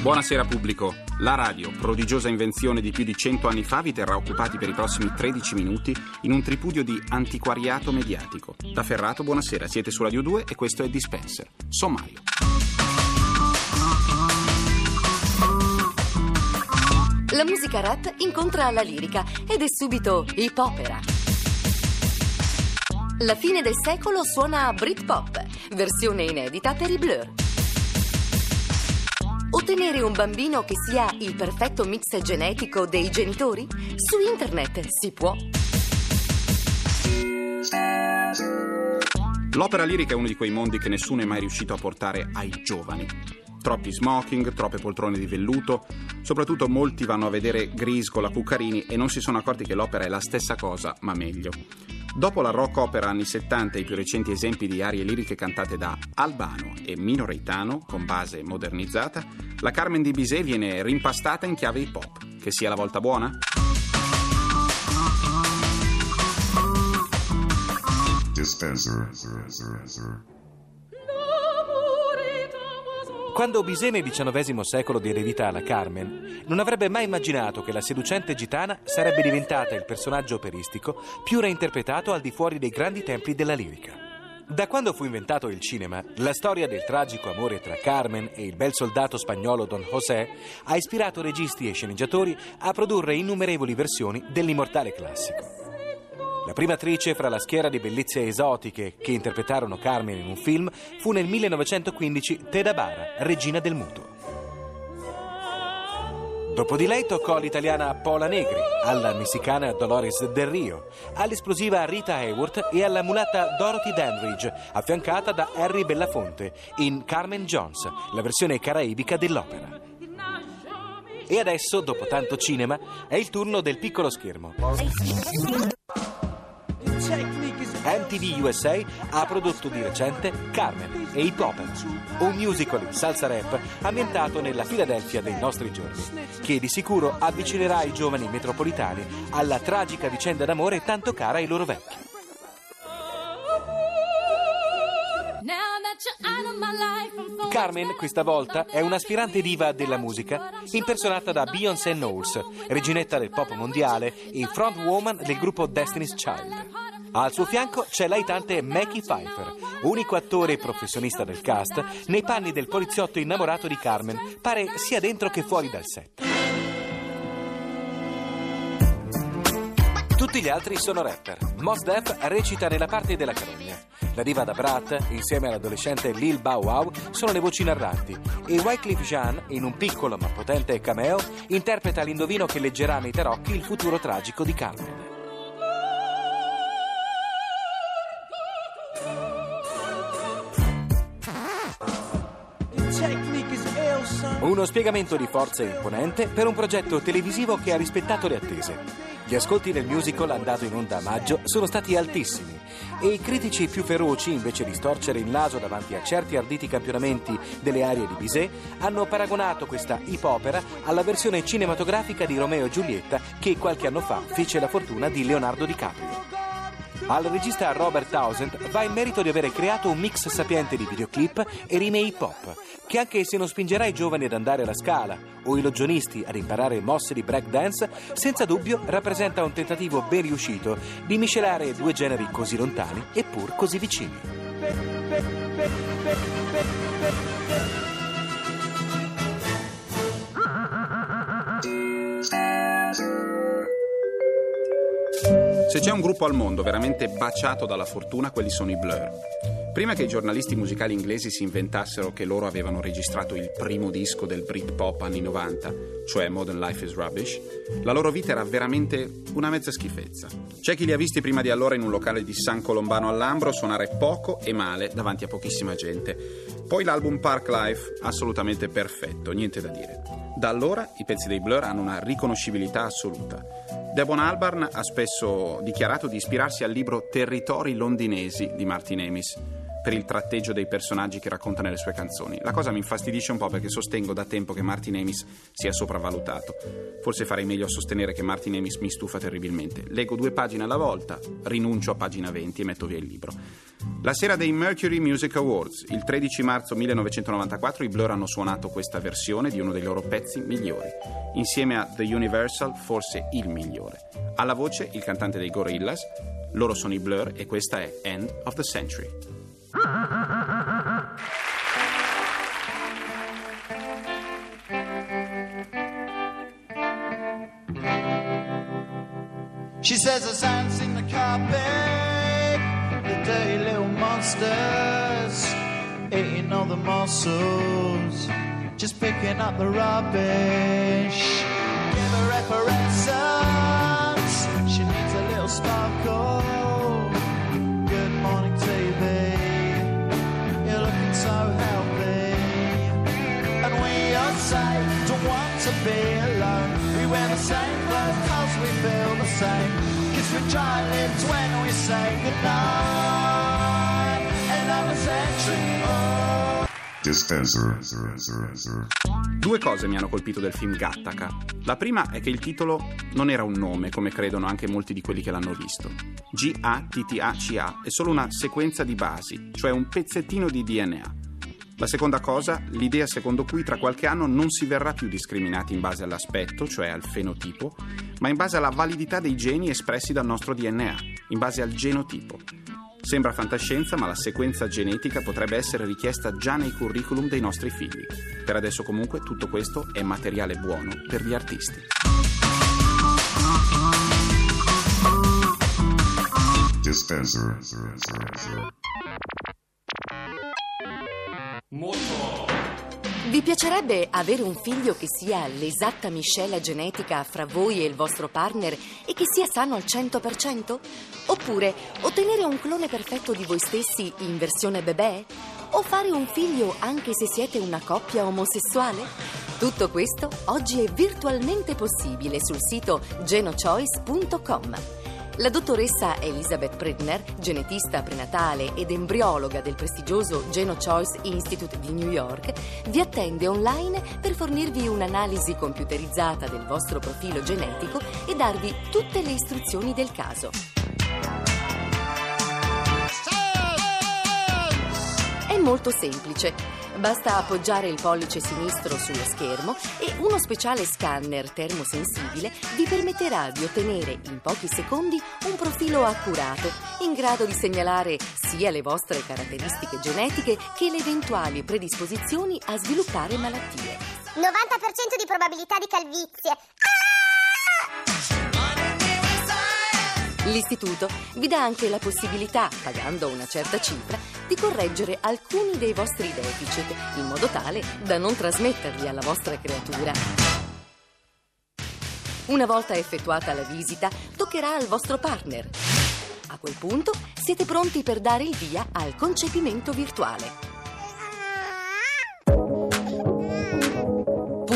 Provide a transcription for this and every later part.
Buonasera pubblico. La radio, prodigiosa invenzione di più di 100 anni fa, vi terrà occupati per i prossimi 13 minuti in un tripudio di antiquariato mediatico. Da Ferrato, buonasera, siete su Radio 2 e questo è Dispenser. Sommario. La musica rap incontra la lirica ed è subito hip opera. La fine del secolo suona Britpop, versione inedita per i Blur. Ottenere un bambino che sia il perfetto mix genetico dei genitori? Su internet si può. L'opera lirica è uno di quei mondi che nessuno è mai riuscito a portare ai giovani. Troppi smoking, troppe poltrone di velluto, soprattutto molti vanno a vedere Grease con la Cuccarini e non si sono accorti che l'opera è la stessa cosa, ma meglio. Dopo la rock opera anni 70 e i più recenti esempi di arie liriche cantate da Albano e Mino Reitano, con base modernizzata, la Carmen di Bizet viene rimpastata in chiave hip hop. Che sia la volta buona? Dispenser. Quando Bizet nel XIX secolo diede vita alla Carmen, non avrebbe mai immaginato che la seducente gitana sarebbe diventata il personaggio operistico più reinterpretato al di fuori dei grandi templi della lirica. Da quando fu inventato il cinema, la storia del tragico amore tra Carmen e il bel soldato spagnolo Don José ha ispirato registi e sceneggiatori a produrre innumerevoli versioni dell'immortale classico. La prima attrice fra la schiera di bellezze esotiche che interpretarono Carmen in un film fu nel 1915 Teda Bara, regina del muto. Dopo di lei toccò all'italiana Paola Negri, alla messicana Dolores Del Rio, all'esplosiva Rita Hayworth e alla mulatta Dorothy Dandridge, affiancata da Harry Belafonte in Carmen Jones, la versione caraibica dell'opera. E adesso, dopo tanto cinema, è il turno del piccolo schermo. MTV USA ha prodotto di recente Carmen e Hip Hop, un musical in salsa rap ambientato nella Filadelfia dei nostri giorni, che di sicuro avvicinerà i giovani metropolitani alla tragica vicenda d'amore tanto cara ai loro vecchi. Carmen, questa volta, è un'aspirante diva della musica, impersonata da Beyoncé Knowles, reginetta del pop mondiale e frontwoman del gruppo Destiny's Child. Al suo fianco c'è l'aitante Mackie Pfeiffer, unico attore professionista del cast, nei panni del poliziotto innamorato di Carmen, pare sia dentro che fuori dal set. Tutti gli altri sono rapper. Mos Def recita nella parte della carogna. La diva da Brat, insieme all'adolescente Lil Bow Wow, sono le voci narranti. E Wycliffe Jean, in un piccolo ma potente cameo, interpreta l'indovino che leggerà nei tarocchi il futuro tragico di Carmen. Uno spiegamento di forza imponente per un progetto televisivo che ha rispettato le attese. Gli ascolti del musical andato in onda a maggio sono stati altissimi e i critici più feroci, invece di storcere il naso davanti a certi arditi campionamenti delle arie di Bizet, hanno paragonato questa hip opera alla versione cinematografica di Romeo e Giulietta che qualche anno fa fece la fortuna di Leonardo DiCaprio. Al regista Robert Townsend va il merito di avere creato un mix sapiente di videoclip e rime hip hop, che anche se non spingerà i giovani ad andare alla scala o i logionisti ad imparare mosse di breakdance, senza dubbio rappresenta un tentativo ben riuscito di miscelare due generi così lontani eppur così vicini. Se c'è un gruppo al mondo veramente baciato dalla fortuna, quelli sono i Blur. Prima che i giornalisti musicali inglesi si inventassero che loro avevano registrato il primo disco del Britpop anni 90, cioè Modern Life is Rubbish, la loro vita era veramente una mezza schifezza. C'è chi li ha visti prima di allora in un locale di San Colombano all'Ambro suonare poco e male davanti a pochissima gente. Poi l'album Park Life, assolutamente perfetto, niente da dire. Da allora i pezzi dei Blur hanno una riconoscibilità assoluta. Devon Albarn ha spesso dichiarato di ispirarsi al libro Territori londinesi di Martin Amis per il tratteggio dei personaggi che racconta nelle sue canzoni. La cosa mi infastidisce un po' perché sostengo da tempo che Martin Amis sia sopravvalutato. Forse farei meglio a sostenere che Martin Amis mi stufa terribilmente. Leggo due pagine alla volta, rinuncio a pagina 20 e metto via il libro. La sera dei Mercury Music Awards, il 13 marzo 1994, i Blur hanno suonato questa versione di uno dei loro pezzi migliori, insieme a The Universal, forse il migliore. Alla voce il cantante dei Gorillaz, loro sono i Blur e questa è End of the Century. She says the sand's the carpet, dirty little monsters eating all the mussels, just picking up the rubbish. Give her references, she needs a little sparkle. Good morning, TV. You're looking so healthy. And we all say, don't want to be alone. We wear the same clothes cause we feel the same. Dry lips when we say goodnight. And I'm a century. Oh. Dispenser. Due cose mi hanno colpito del film Gattaca. La prima è che il titolo non era un nome, come credono anche molti di quelli che l'hanno visto. G-A-T-T-A-C-A è solo una sequenza di basi, cioè un pezzettino di DNA. La seconda cosa, l'idea secondo cui tra qualche anno non si verrà più discriminati in base all'aspetto, cioè al fenotipo, ma in base alla validità dei geni espressi dal nostro DNA, in base al genotipo. Sembra fantascienza, ma la sequenza genetica potrebbe essere richiesta già nei curriculum dei nostri figli. Per adesso comunque tutto questo è materiale buono per gli artisti. Dispenser. Vi piacerebbe avere un figlio che sia l'esatta miscela genetica fra voi e il vostro partner e che sia sano al 100%? Oppure ottenere un clone perfetto di voi stessi in versione bebè? O fare un figlio anche se siete una coppia omosessuale? Tutto questo oggi è virtualmente possibile sul sito genochoice.com. La dottoressa Elizabeth Pridner, genetista prenatale ed embriologa del prestigioso GenoChoice Institute di New York, vi attende online per fornirvi un'analisi computerizzata del vostro profilo genetico e darvi tutte le istruzioni del caso. È molto semplice. Basta appoggiare il pollice sinistro sullo schermo e uno speciale scanner termosensibile vi permetterà di ottenere in pochi secondi un profilo accurato, in grado di segnalare sia le vostre caratteristiche genetiche che le eventuali predisposizioni a sviluppare malattie. 90% di probabilità di calvizie. L'istituto vi dà anche la possibilità, pagando una certa cifra, di correggere alcuni dei vostri deficit, in modo tale da non trasmetterli alla vostra creatura. Una volta effettuata la visita, toccherà al vostro partner. A quel punto siete pronti per dare il via al concepimento virtuale.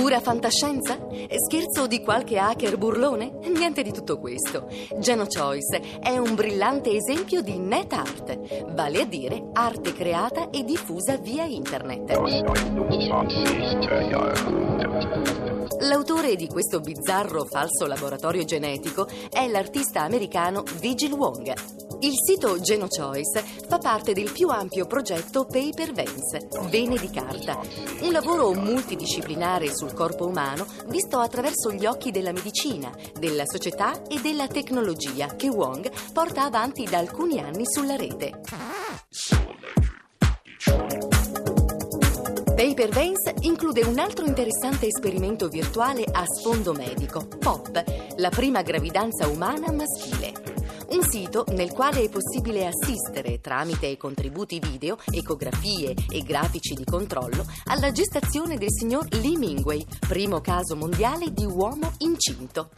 Pura fantascienza? Scherzo di qualche hacker burlone? Niente di tutto questo. GenoChoice è un brillante esempio di net art, vale a dire arte creata e diffusa via internet. L'autore di questo bizzarro falso laboratorio genetico è l'artista americano Vigil Wong. Il sito GenoChoice fa parte del più ampio progetto Paper Vance, Vene di carta, un lavoro multidisciplinare sul corpo umano visto attraverso gli occhi della medicina, della società e della tecnologia che Wong porta avanti da alcuni anni sulla rete. Paper Veins include un altro interessante esperimento virtuale a sfondo medico, POP, la prima gravidanza umana maschile. Un sito nel quale è possibile assistere, tramite contributi video, ecografie e grafici di controllo, alla gestazione del signor Lee Mingwei, primo caso mondiale di uomo incinto.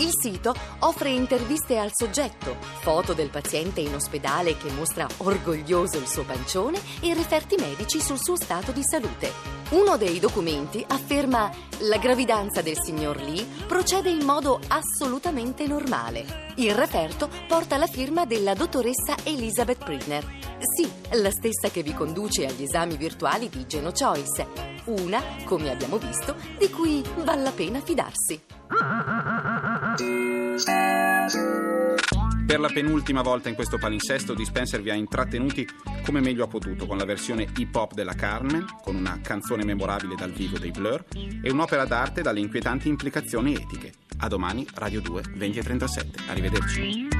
Il sito offre interviste al soggetto, foto del paziente in ospedale che mostra orgoglioso il suo pancione e referti medici sul suo stato di salute. Uno dei documenti afferma la gravidanza del signor Lee procede in modo assolutamente normale. Il referto porta la firma della dottoressa Elizabeth Pridner. Sì, la stessa che vi conduce agli esami virtuali di GenoChoice. Una, come abbiamo visto, di cui vale la pena fidarsi. Per la penultima volta in questo palinsesto Dispenser vi ha intrattenuti come meglio ha potuto con la versione hip hop della Carmen, con una canzone memorabile dal vivo dei Blur e un'opera d'arte dalle inquietanti implicazioni etiche. A domani, Radio 2, 20.37. Arrivederci.